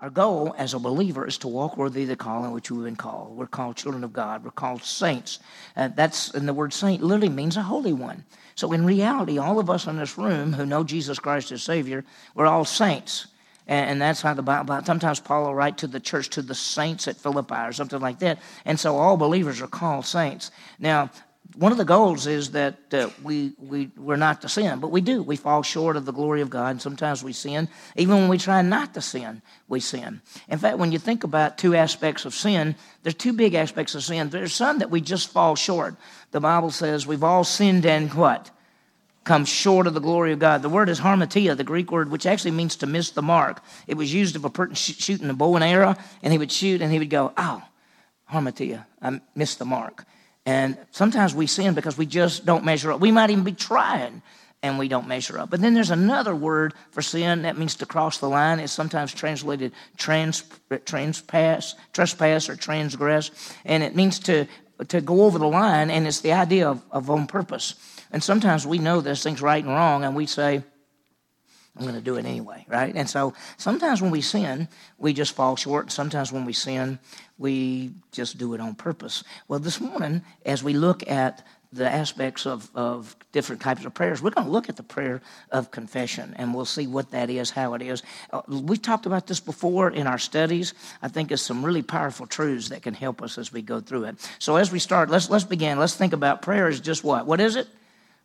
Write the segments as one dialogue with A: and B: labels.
A: Our goal as a believer is to walk worthy of the calling which we've been called. We're called children of God. We're called saints. Uh, that's and the word saint literally means a holy one. So in reality, all of us in this room who know Jesus Christ as Savior, we're all saints. And, and that's how the Bible. Sometimes Paul will write to the church, to the saints at Philippi, or something like that. And so all believers are called saints. Now, one of the goals is that uh, we, we, we're not to sin, but we do. We fall short of the glory of God, and sometimes we sin. Even when we try not to sin, we sin. In fact, when you think about two aspects of sin, there's two big aspects of sin. There's some that we just fall short. The Bible says we've all sinned and what? Come short of the glory of God. The word is harmatia, the Greek word, which actually means to miss the mark. It was used of a person shooting a bow and arrow, and he would shoot and he would go, oh, harmatia, I missed the mark. And sometimes we sin because we just don't measure up. We might even be trying and we don't measure up. But then there's another word for sin that means to cross the line. It's sometimes translated trans, transpass, trespass or transgress. And it means to, to go over the line, and it's the idea of, of on purpose. And sometimes we know this thing's right and wrong, and we say, I'm going to do it anyway, right? And so sometimes when we sin, we just fall short. Sometimes when we sin, we just do it on purpose. Well, this morning, as we look at the aspects of, of different types of prayers, we're going to look at the prayer of confession and we'll see what that is, how it is. Uh, we've talked about this before in our studies. I think it's some really powerful truths that can help us as we go through it. So as we start, let's, let's begin. Let's think about prayer is just what? What is it?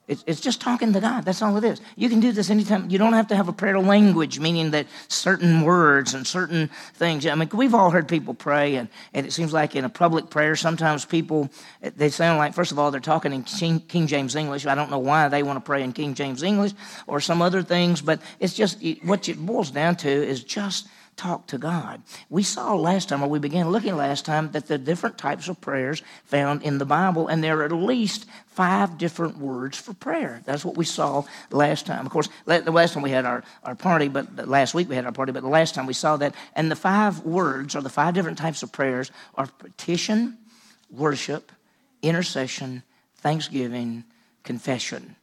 A: It's, it's just talking to God. That's all it is. You can do this anytime. You don't have to have a prayer language, meaning that certain words and certain things. I mean, we've all heard people pray, and, and it seems like in a public prayer, sometimes people, they sound like, first of all, they're talking in King, King James English. I don't know why they want to pray in King James English or some other things, but it's just what it boils down to is just talk to God. We saw last time, or we began looking last time, that the different types of prayers found in the Bible, and there are at least five different words for prayer. That's what we saw last time. Of course, the last time we had our, our party, but last week we had our party, but the last time we saw that. And the five words, or the five different types of prayers, are petition, worship, intercession, thanksgiving, confession.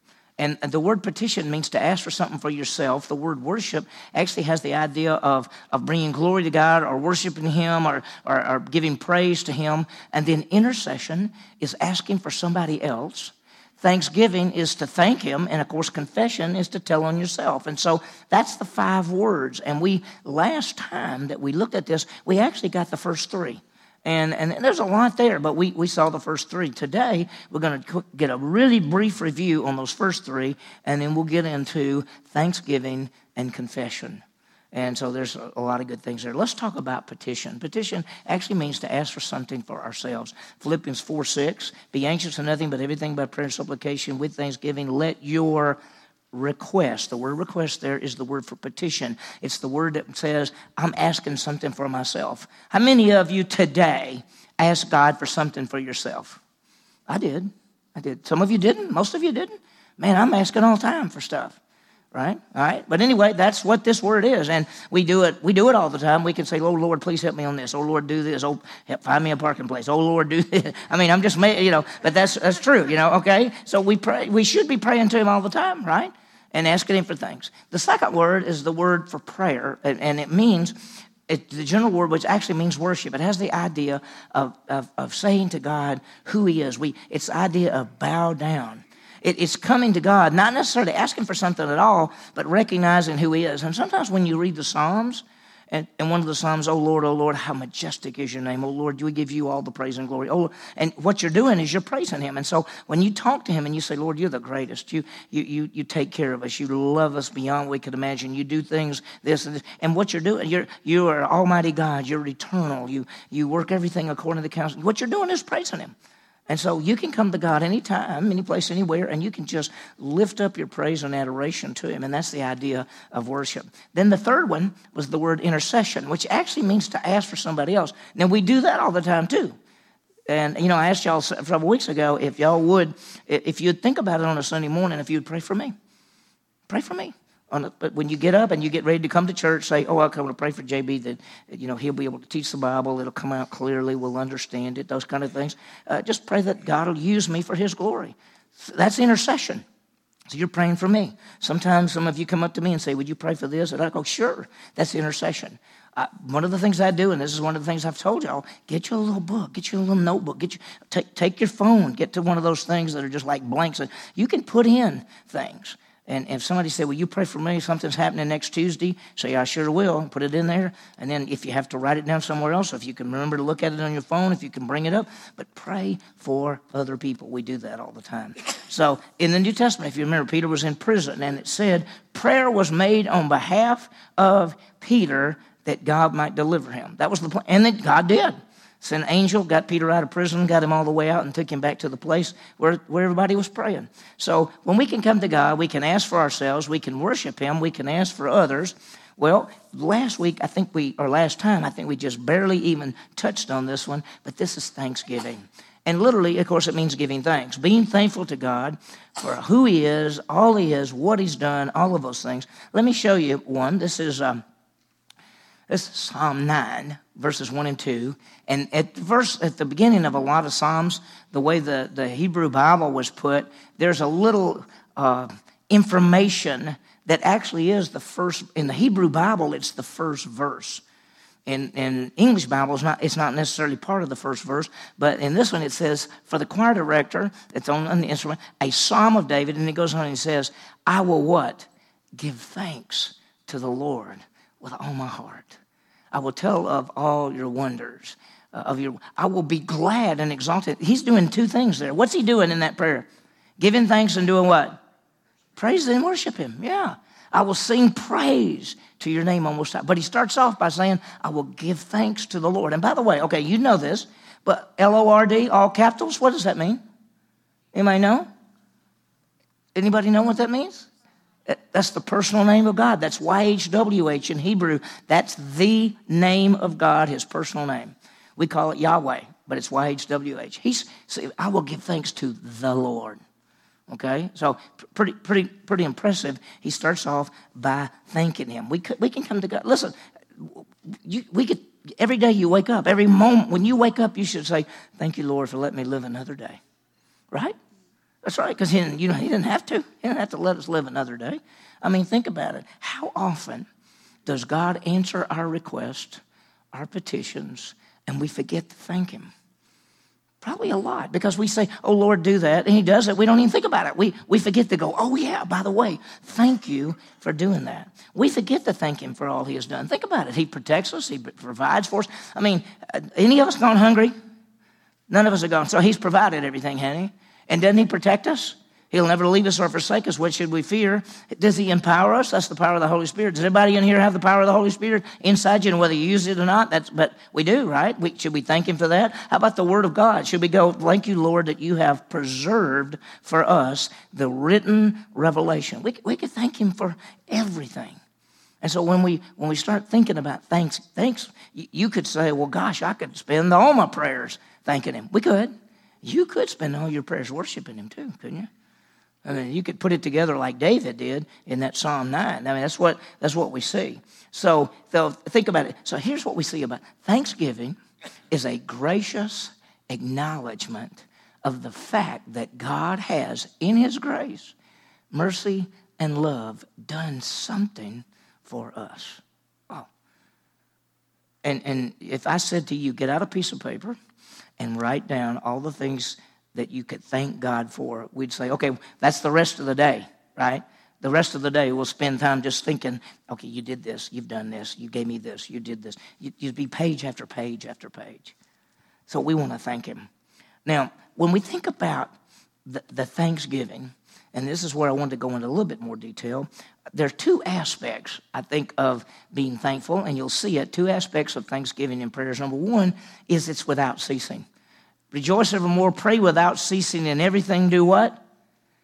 A: And the word petition means to ask for something for yourself. The word worship actually has the idea of, of bringing glory to God or worshiping Him or, or, or giving praise to Him. And then intercession is asking for somebody else. Thanksgiving is to thank Him. And of course, confession is to tell on yourself. And so that's the five words. And we, last time that we looked at this, we actually got the first three. And, and there's a lot there, but we, we saw the first three. Today, we're going to get a really brief review on those first three, and then we'll get into thanksgiving and confession. And so there's a lot of good things there. Let's talk about petition. Petition actually means to ask for something for ourselves. Philippians 4 6, be anxious for nothing but everything by prayer and supplication with thanksgiving. Let your request. The word request there is the word for petition. It's the word that says, I'm asking something for myself. How many of you today ask God for something for yourself? I did. I did. Some of you didn't. Most of you didn't. Man, I'm asking all the time for stuff. Right? All right. But anyway, that's what this word is. And we do it, we do it all the time. We can say, Oh Lord, please help me on this. Oh Lord, do this. Oh, help, find me a parking place. Oh Lord, do this. I mean, I'm just, you know, but that's, that's true, you know, okay? So we pray, we should be praying to him all the time, right? And asking Him for things. The second word is the word for prayer, and it means it, the general word, which actually means worship. It has the idea of, of, of saying to God who He is. We, it's the idea of bow down. It, it's coming to God, not necessarily asking for something at all, but recognizing who He is. And sometimes when you read the Psalms, and, and one of the Psalms, Oh Lord, oh Lord, how majestic is your name. Oh Lord, we give you all the praise and glory. Oh, and what you're doing is you're praising him. And so when you talk to him and you say, Lord, you're the greatest. You, you, you, you take care of us. You love us beyond we could imagine. You do things this and this. And what you're doing, you're, you are Almighty God. You're eternal. You, you work everything according to the counsel. What you're doing is praising him. And so you can come to God anytime, any place, anywhere, and you can just lift up your praise and adoration to Him. And that's the idea of worship. Then the third one was the word intercession, which actually means to ask for somebody else. Now, we do that all the time too. And, you know, I asked y'all several weeks ago if y'all would, if you'd think about it on a Sunday morning, if you'd pray for me. Pray for me but when you get up and you get ready to come to church, say, "Oh, I'll come to pray for JB that you know he'll be able to teach the Bible. It'll come out clearly. We'll understand it. Those kind of things. Uh, just pray that God will use me for His glory. That's intercession. So you're praying for me. Sometimes some of you come up to me and say, Would you pray for this? And I go, Sure. That's intercession. I, one of the things I do, and this is one of the things I've told y'all, get you a little book, get you a little notebook, get you take, take your phone, get to one of those things that are just like blanks. You can put in things. And if somebody said, Will you pray for me? Something's happening next Tuesday, say, I sure will. Put it in there. And then if you have to write it down somewhere else, if you can remember to look at it on your phone, if you can bring it up, but pray for other people. We do that all the time. So in the New Testament, if you remember, Peter was in prison, and it said, Prayer was made on behalf of Peter that God might deliver him. That was the plan. And God did. Sent an angel, got Peter out of prison, got him all the way out, and took him back to the place where, where everybody was praying. So when we can come to God, we can ask for ourselves, we can worship Him, we can ask for others. Well, last week, I think we, or last time, I think we just barely even touched on this one, but this is Thanksgiving. And literally, of course, it means giving thanks. Being thankful to God for who He is, all He is, what He's done, all of those things. Let me show you one. This is um, is Psalm 9, verses 1 and 2. And at verse at the beginning of a lot of Psalms, the way the, the Hebrew Bible was put, there's a little uh, information that actually is the first in the Hebrew Bible, it's the first verse. In, in English Bible, it's not, it's not necessarily part of the first verse, but in this one it says, for the choir director, it's on, on the instrument, a psalm of David, and it goes on and says, I will what? Give thanks to the Lord with all my heart. I will tell of all your wonders. Uh, of your, I will be glad and exalted. He's doing two things there. What's he doing in that prayer? Giving thanks and doing what? Praise and worship him. Yeah. I will sing praise to your name almost. But he starts off by saying, I will give thanks to the Lord. And by the way, okay, you know this, but L O R D, all capitals, what does that mean? Anybody know? Anybody know what that means? That's the personal name of God. That's YHWH in Hebrew. That's the name of God, his personal name. We call it Yahweh, but it's YHWH. He's, see, I will give thanks to the Lord. Okay, so pretty, pretty, pretty impressive. He starts off by thanking Him. We could, we can come to God. Listen, you, we could every day you wake up, every moment when you wake up, you should say, "Thank you, Lord, for letting me live another day." Right? That's right, because he, you know, he didn't have to. He didn't have to let us live another day. I mean, think about it. How often does God answer our requests, our petitions, and we forget to thank Him? Probably a lot because we say, Oh Lord, do that. And He does it. We don't even think about it. We, we forget to go, Oh, yeah, by the way, thank you for doing that. We forget to thank Him for all He has done. Think about it. He protects us, He provides for us. I mean, uh, any of us gone hungry? None of us are gone. So He's provided everything, He? And doesn't He protect us? He'll never leave us or forsake us. What should we fear? Does He empower us? That's the power of the Holy Spirit. Does anybody in here have the power of the Holy Spirit inside you? And whether you use it or not, that's but we do, right? We, should we thank Him for that? How about the Word of God? Should we go, thank you, Lord, that you have preserved for us the written revelation? We, we could thank Him for everything. And so when we when we start thinking about thanks, thanks, you could say, well, gosh, I could spend all my prayers thanking Him. We could. You could spend all your prayers worshiping Him too, couldn't you? I mean, you could put it together like David did in that Psalm 9. I mean, that's what, that's what we see. So think about it. So here's what we see about Thanksgiving is a gracious acknowledgement of the fact that God has, in His grace, mercy, and love, done something for us. Oh. And, and if I said to you, get out a piece of paper and write down all the things that you could thank God for, we'd say, okay, that's the rest of the day, right? The rest of the day, we'll spend time just thinking, okay, you did this, you've done this, you gave me this, you did this. You'd be page after page after page. So we want to thank Him. Now, when we think about the, the Thanksgiving, and this is where I wanted to go into a little bit more detail. There are two aspects, I think, of being thankful, and you'll see it. Two aspects of thanksgiving and prayers. Number one is it's without ceasing. Rejoice evermore, pray without ceasing, and everything do what?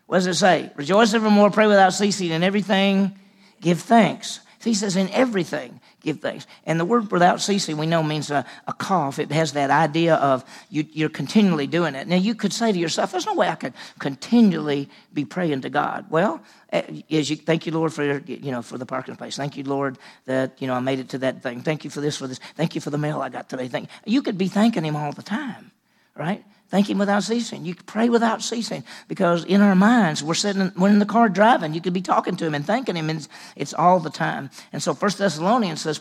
A: What does it say? Rejoice evermore, pray without ceasing, and everything give thanks. He says, in everything, give thanks. And the word without ceasing, we know means a, a cough. It has that idea of you, are continually doing it. Now, you could say to yourself, there's no way I could continually be praying to God. Well, eh, as you thank you, Lord, for you know for the parking place. Thank you, Lord, that you know I made it to that thing. Thank you for this, for this. Thank you for the mail I got today. Thank you could be thanking Him all the time right? Thank Him without ceasing. You pray without ceasing because in our minds, we're sitting, we're in the car driving. You could be talking to Him and thanking Him, and it's all the time. And so First Thessalonians says,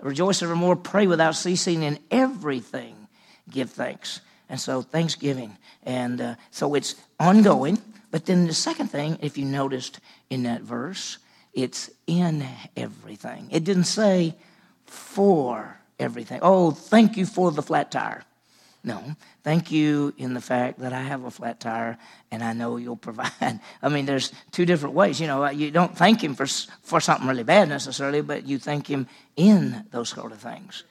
A: rejoice evermore, pray without ceasing in everything, give thanks. And so Thanksgiving. And uh, so it's ongoing. But then the second thing, if you noticed in that verse, it's in everything. It didn't say for everything. Oh, thank you for the flat tire. No, thank you in the fact that I have a flat tire and I know you'll provide. I mean, there's two different ways. You know, uh, you don't thank him for, for something really bad necessarily, but you thank him in those sort of things.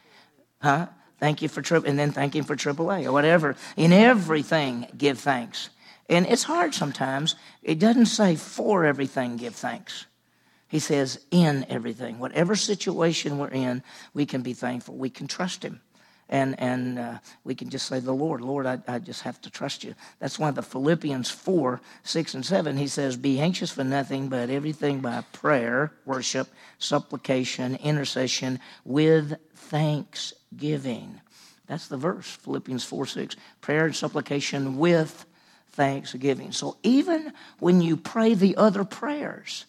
A: Huh? Thank you for trip, and then thank him for AAA or whatever. In everything, give thanks. And it's hard sometimes. It doesn't say for everything, give thanks. He says in everything. Whatever situation we're in, we can be thankful. We can trust him and and uh, we can just say the lord lord I, I just have to trust you. That's why the philippians 4 6 and 7 he says be anxious for nothing but everything by prayer worship supplication intercession with thanksgiving. That's the verse philippians 4 6 prayer and supplication with thanksgiving. So even when you pray the other prayers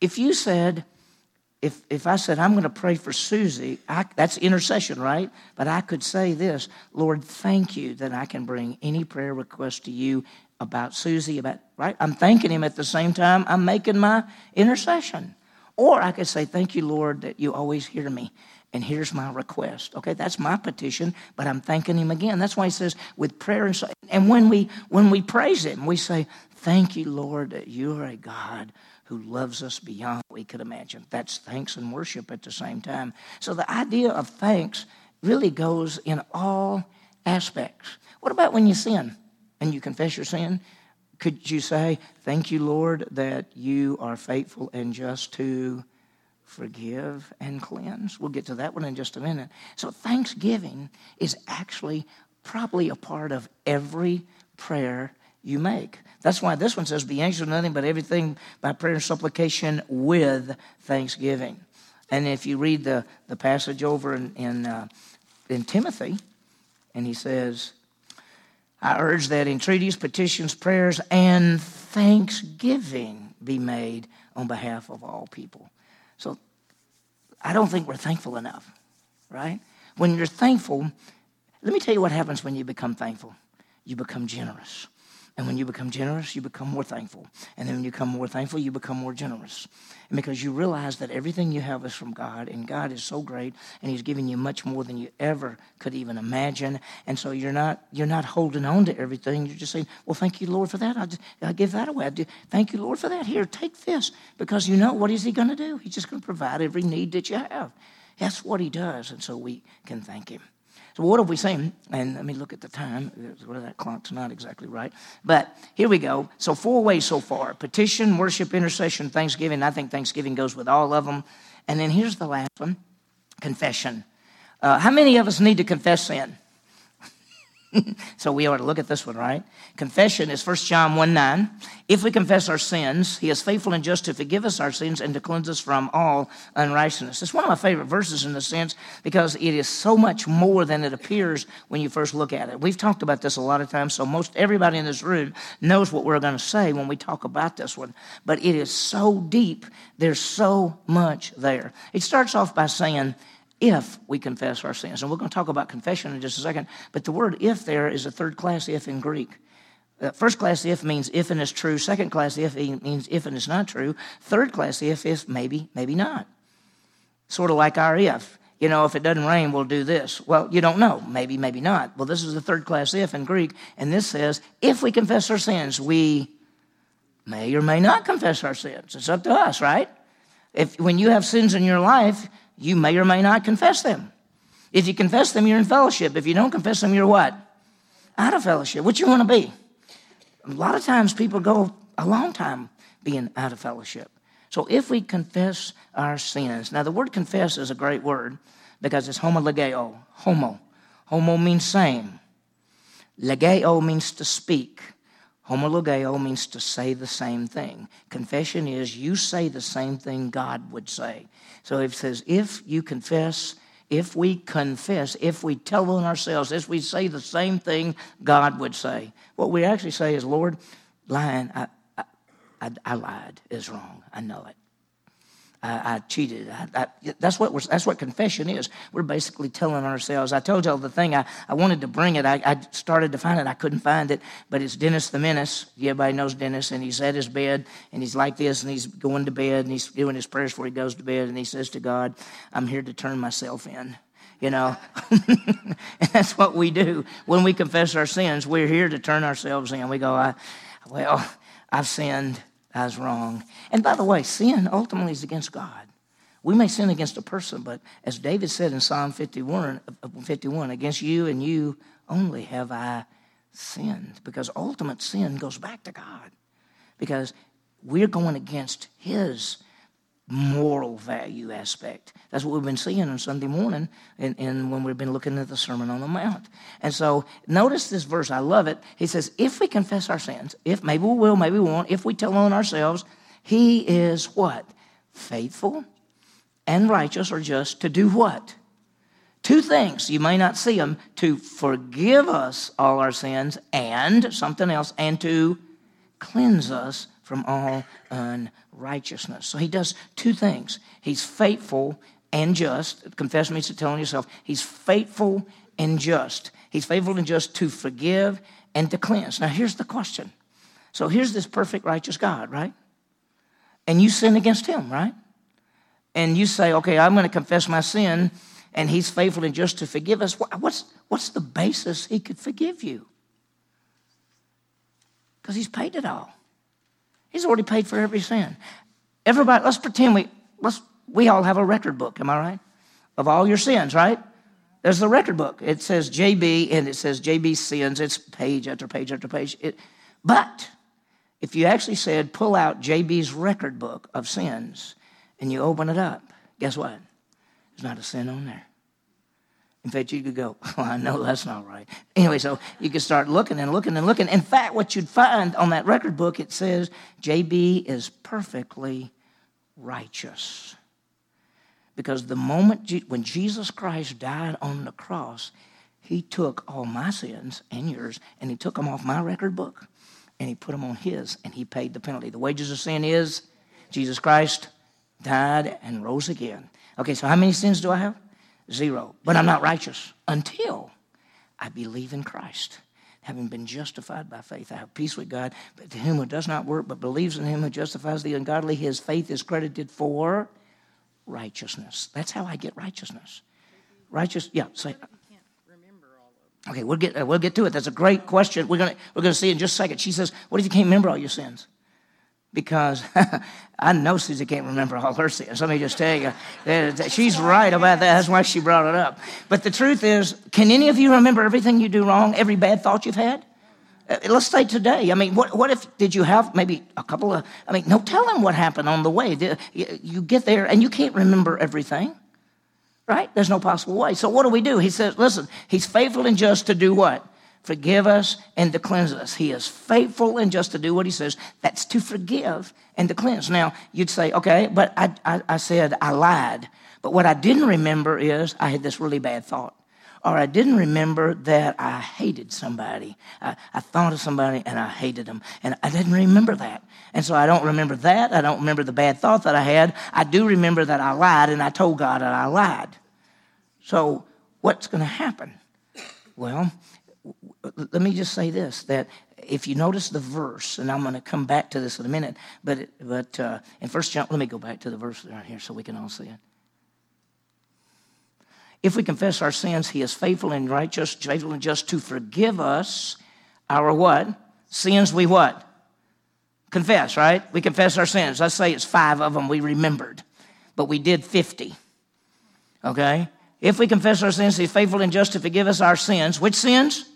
A: if you said if, if I said, I'm going to pray for Susie, I, that's intercession, right? But I could say this Lord, thank you that I can bring any prayer request to you about Susie, about, right? I'm thanking him at the same time I'm making my intercession. Or I could say, Thank you, Lord, that you always hear me. And here's my request. Okay, that's my petition, but I'm thanking him again. That's why he says, with prayer and so, and when we when we praise him, we say, Thank you, Lord, that you are a God who loves us beyond what we could imagine. That's thanks and worship at the same time. So the idea of thanks really goes in all aspects. What about when you sin and you confess your sin? Could you say, Thank you, Lord, that you are faithful and just to forgive and cleanse? We'll get to that one in just a minute. So, thanksgiving is actually probably a part of every prayer you make. That's why this one says, Be anxious for nothing but everything by prayer and supplication with thanksgiving. And if you read the, the passage over in, in, uh, in Timothy, and he says, I urge that entreaties, petitions, prayers, and thanksgiving be made on behalf of all people. So I don't think we're thankful enough, right? When you're thankful, let me tell you what happens when you become thankful. You become generous. And when you become generous, you become more thankful. And then when you become more thankful, you become more generous. And because you realize that everything you have is from God, and God is so great, and He's giving you much more than you ever could even imagine. And so you're not you're not holding on to everything. You're just saying, "Well, thank you, Lord, for that. I, I give that away. I thank you, Lord, for that. Here, take this." Because you know what is He going to do? He's just going to provide every need that you have. That's what He does, and so we can thank Him. So what have we seen? And let me look at the time. Well, that clock's not exactly right. But here we go. So four ways so far. Petition, worship, intercession, thanksgiving. I think thanksgiving goes with all of them. And then here's the last one, confession. Uh, how many of us need to confess sin? so we ought to look at this one, right? Confession is 1 John 1 9. If we confess our sins, he is faithful and just to forgive us our sins and to cleanse us from all unrighteousness. It's one of my favorite verses in the sense because it is so much more than it appears when you first look at it. We've talked about this a lot of times, so most everybody in this room knows what we're going to say when we talk about this one. But it is so deep, there's so much there. It starts off by saying, if we confess our sins. And we're going to talk about confession in just a second. But the word if there is a third class if in Greek. Uh, first class if means if and is true. Second class if means if and is not true. Third class if is maybe, maybe not. Sort of like our if. You know, if it doesn't rain, we'll do this. Well, you don't know. Maybe, maybe not. Well, this is the third class if in Greek. And this says, if we confess our sins, we may or may not confess our sins. It's up to us, right? If when you have sins in your life, you may or may not confess them. If you confess them, you're in fellowship. If you don't confess them, you're what? Out of fellowship. What you want to be? A lot of times people go a long time being out of fellowship. So if we confess our sins, now the word confess is a great word because it's homologeo. Homo. Homo means same. Legeo means to speak. Homologeo means to say the same thing. Confession is you say the same thing God would say. So it says, if you confess, if we confess, if we tell on ourselves, if we say the same thing God would say. What we actually say is, Lord, lying, I, I, I, I lied, is wrong. I know it. I, I cheated. I, I, that's what that's what confession is. We're basically telling ourselves. I told y'all the thing. I, I wanted to bring it. I, started to find it. I couldn't find it, but it's Dennis the Menace. Everybody knows Dennis, and he's at his bed, and he's like this, and he's going to bed, and he's doing his prayers before he goes to bed, and he says to God, "I'm here to turn myself in." You know, and that's what we do when we confess our sins. We're here to turn ourselves in. We go, I, "Well, I've sinned." I was wrong. And by the way, sin ultimately is against God. We may sin against a person, but as David said in Psalm 51, 51 against you and you only have I sinned. Because ultimate sin goes back to God. Because we're going against his moral value aspect. That's what we've been seeing on Sunday morning and, when we've been looking at the Sermon on the Mount. And so notice this verse, I love it. He says, if we confess our sins, if maybe we will, maybe we won't, if we tell on ourselves, he is what? Faithful and righteous or just to do what? Two things, you may not see them, to forgive us all our sins and something else, and to cleanse us from all unrighteousness. So he does two things. He's faithful and just. Confess means to tell yourself. He's faithful and just. He's faithful and just to forgive and to cleanse. Now, here's the question. So here's this perfect, righteous God, right? And you sin against him, right? And you say, okay, I'm going to confess my sin, and he's faithful and just to forgive us. What's, what's the basis he could forgive you? Because he's paid it all. He's already paid for every sin. Everybody, let's pretend we let's we all have a record book, am I right? Of all your sins, right? There's the record book. It says JB and it says JB sins. It's page after page after page. It, but if you actually said pull out JB's record book of sins and you open it up, guess what? There's not a sin on there. In fact, you could go, well, I know that's not right. Anyway, so you could start looking and looking and looking. In fact, what you'd find on that record book, it says JB is perfectly righteous. Because the moment when Jesus Christ died on the cross, he took all my sins and yours and he took them off my record book and he put them on his and he paid the penalty. The wages of sin is Jesus Christ died and rose again. Okay, so how many sins do I have? Zero. But I'm not righteous until I believe in Christ. Having been justified by faith, I have peace with God. But to him who does not work but believes in him who justifies the ungodly, his faith is credited for righteousness. That's how I get righteousness. Righteous, yeah, say. Okay, we'll get uh, we'll get to it. That's a great question. We're gonna we're gonna see in just a second. She says, "What if you can't remember all your sins?" Because I know Susie can't remember all her sins. Let me just tell you, she's right about that. That's why she brought it up. But the truth is, can any of you remember everything you do wrong, every bad thought you've had? Uh, let's say today. I mean, what, what if did you have maybe a couple of? I mean, no, tell them what happened on the way. You get there and you can't remember everything, right? There's no possible way. So what do we do? He says, listen, he's faithful and just to do what? Forgive us and to cleanse us. He is faithful and just to do what he says. That's to forgive and to cleanse. Now, you'd say, okay, but I, I, I, said I lied. But what I didn't remember is I had this really bad thought. Or I didn't remember that I hated somebody. I, I thought of somebody and I hated them. And I didn't remember that. And so I don't remember that. I don't remember the bad thought that I had. I do remember that I lied and I told God that I lied. So what's going to happen? Well, let me just say this that if you notice the verse, and I'm going to come back to this in a minute, but but uh, in First John, let me go back to the verse right here so we can all see it. If we confess our sins, He is faithful and righteous, faithful and just to forgive us our what sins. We what confess, right? We confess our sins. Let's say it's five of them we remembered, but we did fifty. Okay. If we confess our sins, He's faithful and just to forgive us our sins. Which sins?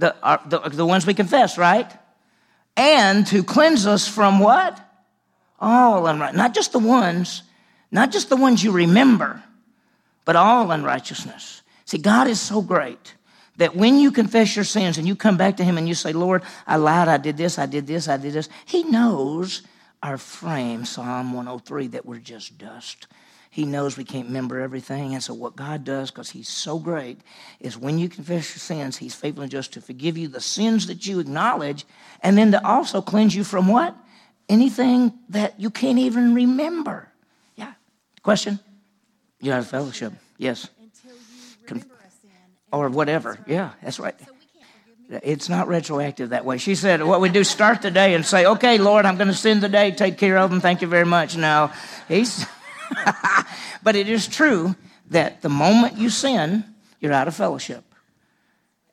A: The, our, the, the ones we confess, right? And to cleanse us from what? All unrighteousness. Not just the ones, not just the ones you remember, but all unrighteousness. See, God is so great that when you confess your sins and you come back to Him and you say, Lord, I lied, I did this, I did this, I did this, He knows our frame, Psalm 103, that we're just dust. He knows we can't remember everything. And so, what God does, because He's so great, is when you confess your sins, He's faithful and just to forgive you the sins that you acknowledge, and then to also cleanse you from what? Anything that you can't even remember. Yeah. Question? Out of fellowship. Yes.
B: Until you remember a sin.
A: Or whatever. Yeah, that's right. It's not retroactive that way. She said, What we do, start the day and say, Okay, Lord, I'm going to send the day, take care of them, thank you very much. No, he's. but it is true that the moment you sin, you're out of fellowship.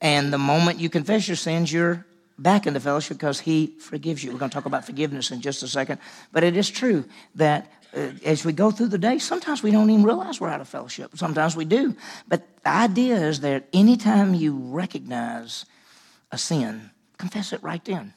A: And the moment you confess your sins, you're back into fellowship because he forgives you. We're going to talk about forgiveness in just a second. But it is true that uh, as we go through the day, sometimes we don't even realize we're out of fellowship. Sometimes we do. But the idea is that anytime you recognize a sin, confess it right then.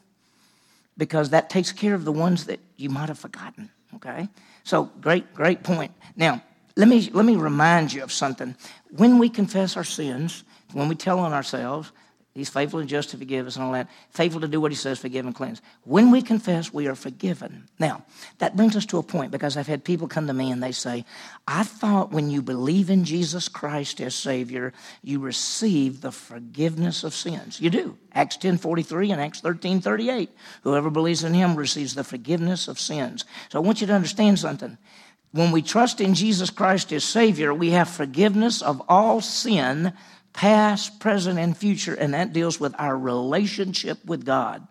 A: Because that takes care of the ones that you might have forgotten. Okay? So great, great point. Now, let me let me remind you of something. When we confess our sins, when we tell on ourselves, He's faithful and just to forgive us and all that. Faithful to do what he says, forgive and cleanse. When we confess, we are forgiven. Now, that brings us to a point because I've had people come to me and they say, I thought when you believe in Jesus Christ as Savior, you receive the forgiveness of sins. You do. Acts 10 43 and Acts 13 38. Whoever believes in him receives the forgiveness of sins. So I want you to understand something. When we trust in Jesus Christ as Savior, we have forgiveness of all sin past, present, and future, and that deals with our relationship with God.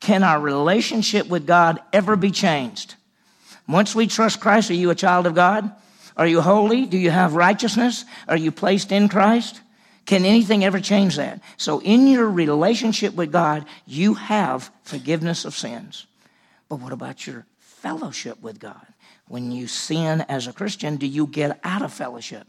A: Can our relationship with God ever be changed? Once we trust Christ, are you a child of God? Are you holy? Do you have righteousness? Are you placed in Christ? Can anything ever change that? So, in your relationship with God, you have forgiveness of sins. But what about your fellowship with God? When you sin as a Christian, do you get out of fellowship?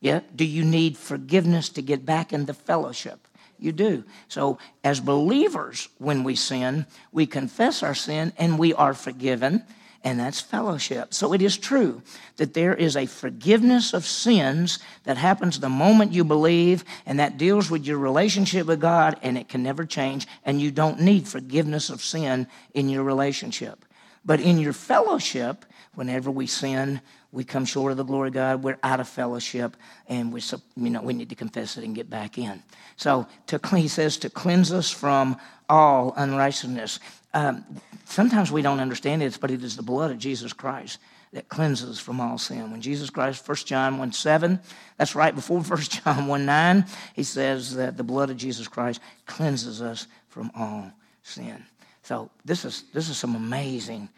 A: Yeah? Do you need forgiveness to get back in the fellowship? You do. So, as believers, when we sin, we confess our sin and we are forgiven, and that's fellowship. So, it is true that there is a forgiveness of sins that happens the moment you believe, and that deals with your relationship with God, and it can never change, and you don't need forgiveness of sin in your relationship. But in your fellowship, whenever we sin, we come short of the glory of God, we're out of fellowship, and we, you know, we need to confess it and get back in. So to, he says to cleanse us from all unrighteousness. Um, sometimes we don't understand it, but it is the blood of Jesus Christ that cleanses from all sin. When Jesus Christ, 1 John 1 7, that's right before 1 John 1 9, he says that the blood of Jesus Christ cleanses us from all sin. So this is, this is some amazing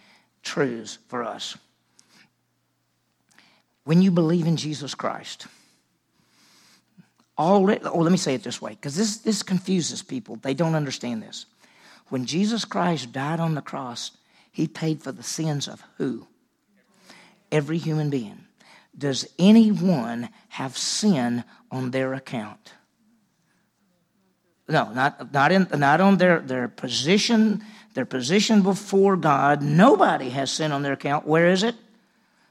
A: truths for us. When you believe in Jesus Christ, already, oh, let me say it this way, because this, this confuses people. They don't understand this. When Jesus Christ died on the cross, he paid for the sins of who? Every human being. Does anyone have sin on their account? No, not, not, in, not on their, their position, their position before God. Nobody has sin on their account. Where is it?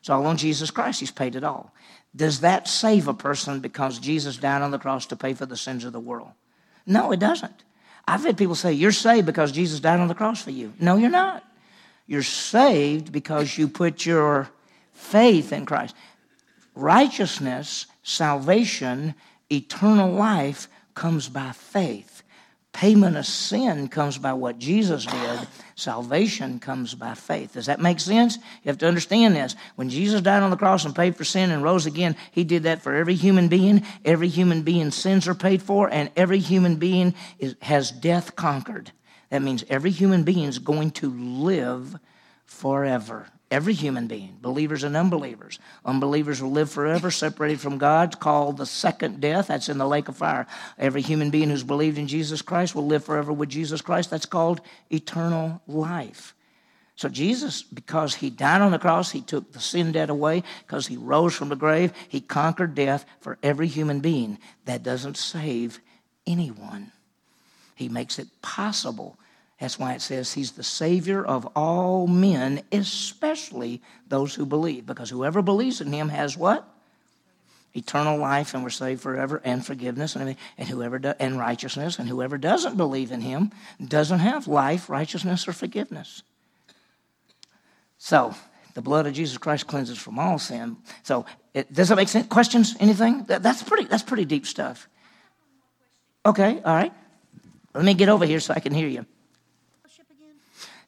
A: It's all on Jesus Christ. He's paid it all. Does that save a person because Jesus died on the cross to pay for the sins of the world? No, it doesn't. I've had people say, You're saved because Jesus died on the cross for you. No, you're not. You're saved because you put your faith in Christ. Righteousness, salvation, eternal life comes by faith. Payment of sin comes by what Jesus did. Salvation comes by faith. Does that make sense? You have to understand this. When Jesus died on the cross and paid for sin and rose again, he did that for every human being. Every human being's sins are paid for, and every human being is, has death conquered. That means every human being is going to live forever. Every human being, believers and unbelievers. Unbelievers will live forever separated from God, called the second death. That's in the lake of fire. Every human being who's believed in Jesus Christ will live forever with Jesus Christ. That's called eternal life. So, Jesus, because he died on the cross, he took the sin debt away. Because he rose from the grave, he conquered death for every human being. That doesn't save anyone. He makes it possible that's why it says he's the Savior of all men, especially those who believe. Because whoever believes in him has what? Eternal life, and we're saved forever, and forgiveness, and, and whoever do, and righteousness. And whoever doesn't believe in him doesn't have life, righteousness, or forgiveness. So The blood of Jesus Christ cleanses from all sin. So, it, does that make sense? Questions? Anything? That, that's pretty. That's pretty deep stuff. Okay. All right. Let me get over here so I can hear you.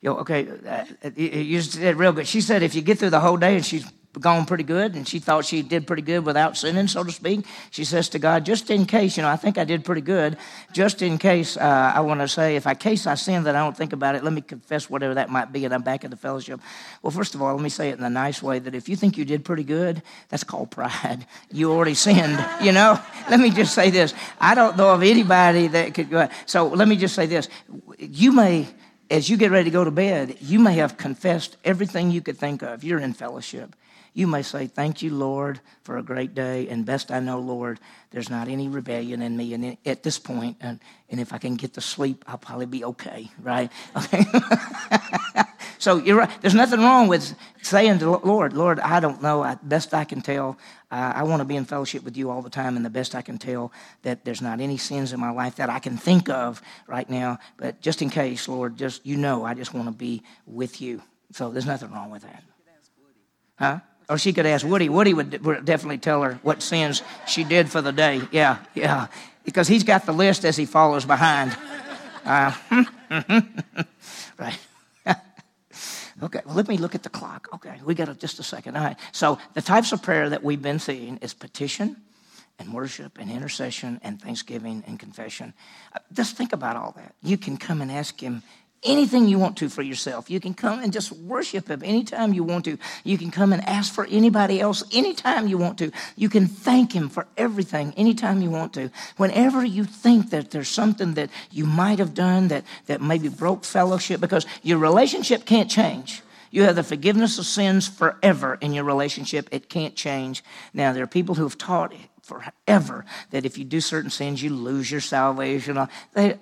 B: Fellowship again?
A: Yo, okay, uh, you, you said real good. She said if you get through the whole day and she's gone pretty good and she thought she did pretty good without sinning, so to speak, she says to God, just in case, you know, I think I did pretty good. Just in case, uh, I want to say, if I case I sin that I don't think about it, let me confess whatever that might be and I'm back in the fellowship. Well, first of all, let me say it in a nice way that if you think you did pretty good, that's called pride. You already sinned, you know? Let me just say this. I don't know of anybody that could go. So let me just say this. You may as you get ready to go to bed, you may have confessed everything you could think of. You're in fellowship. You may say, Thank you, Lord, for a great day. And best I know, Lord, there's not any rebellion in me. And at this point, and, and if I can get to sleep, I'll probably be okay, right? Okay. so you're right. There's nothing wrong with saying to the Lord, Lord, I don't know. I, best I can tell, uh, I want to be in fellowship with you all the time. And the best I can tell, that there's not any sins in my life that I can think of right now. But just in case, Lord, just you know, I just want to be with you. So there's nothing wrong with that. Huh? Or she could ask Woody. Woody would, would definitely tell her what sins she did for the day. Yeah, yeah. Because he's got the list as he follows behind. Uh, right. okay, well, let me look at the clock. Okay, we got just a second. All right. So, the types of prayer that we've been seeing is petition and worship and intercession and thanksgiving and confession. Uh, just think about all that. You can come and ask Him anything you want to for yourself. You can come and just worship Him anytime you want to. You can come and ask for anybody else anytime you want to. You can thank Him for everything anytime you want to. Whenever you think that there's something that you might have done that, that maybe broke fellowship, because your relationship can't change. You have the forgiveness of sins forever in your relationship. It can't change. Now, there are people who have taught forever that if you do certain sins, you lose your salvation. They,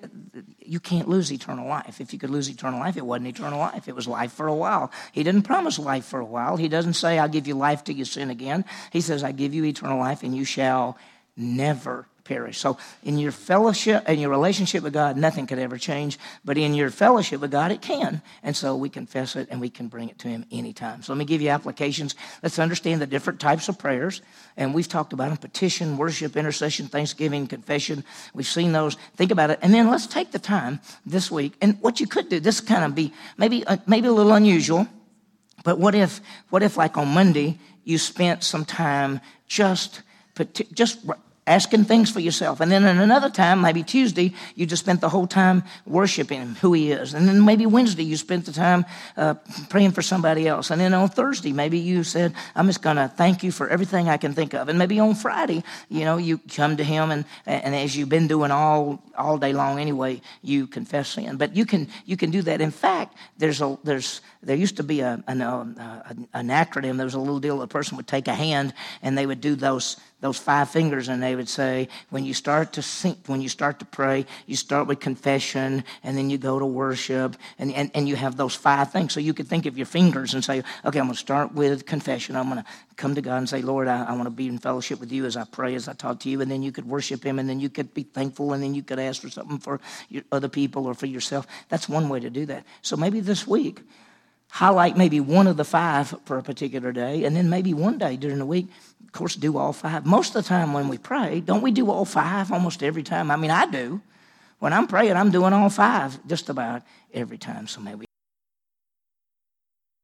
A: you can't lose eternal life. If you could lose eternal life, it wasn't eternal life. It was life for a while. He didn't promise life for a while. He doesn't say, I'll give you life till you sin again. He says, I give you eternal life and you shall never perish. So in your fellowship and your relationship with God, nothing could ever change. But in your fellowship with God, it can. And so we confess it and we can bring it to Him anytime. So let me give you applications. Let's understand the different types of prayers. And we've talked about them petition, worship, intercession, thanksgiving, confession. We've seen those. Think about it. And then let's take the time this week. And what you could do, this kind of be maybe, uh, maybe a little unusual. But what if, what if like on Monday, you spent some time just, just asking things for yourself. And then in another time, maybe Tuesday, you just spent the whole time worshiping him, who he is. And then maybe Wednesday, you spent the time uh, praying for somebody else. And then on Thursday, maybe you said, I'm just going to thank you for everything I can think of. And maybe on Friday, you know, you come to him and, and as you've been doing all, all day long anyway, you confess sin. But you can, you can do that. In fact, there's a, there's, there used to be a, an, uh, an acronym. There was a little deal. A person would take a hand and they would do those those five fingers and they would say when you start to sing when you start to pray you start with confession and then you go to worship and, and, and you have those five things. So you could think of your fingers and say okay i'm going to start with confession. I'm going to come to god and say lord I, I want to be in fellowship with you as i pray as i talk to you. And then you could worship him and then you could be thankful and then you could ask for something for your, other people or for yourself. That's one way to do that. So maybe this week highlight maybe one of the five for a particular day, and then maybe one day during the week, of course, do all five. Most of the time when we pray, don't we do all five almost every time? I mean, I do. When I'm praying, I'm doing all five just about every time. So maybe.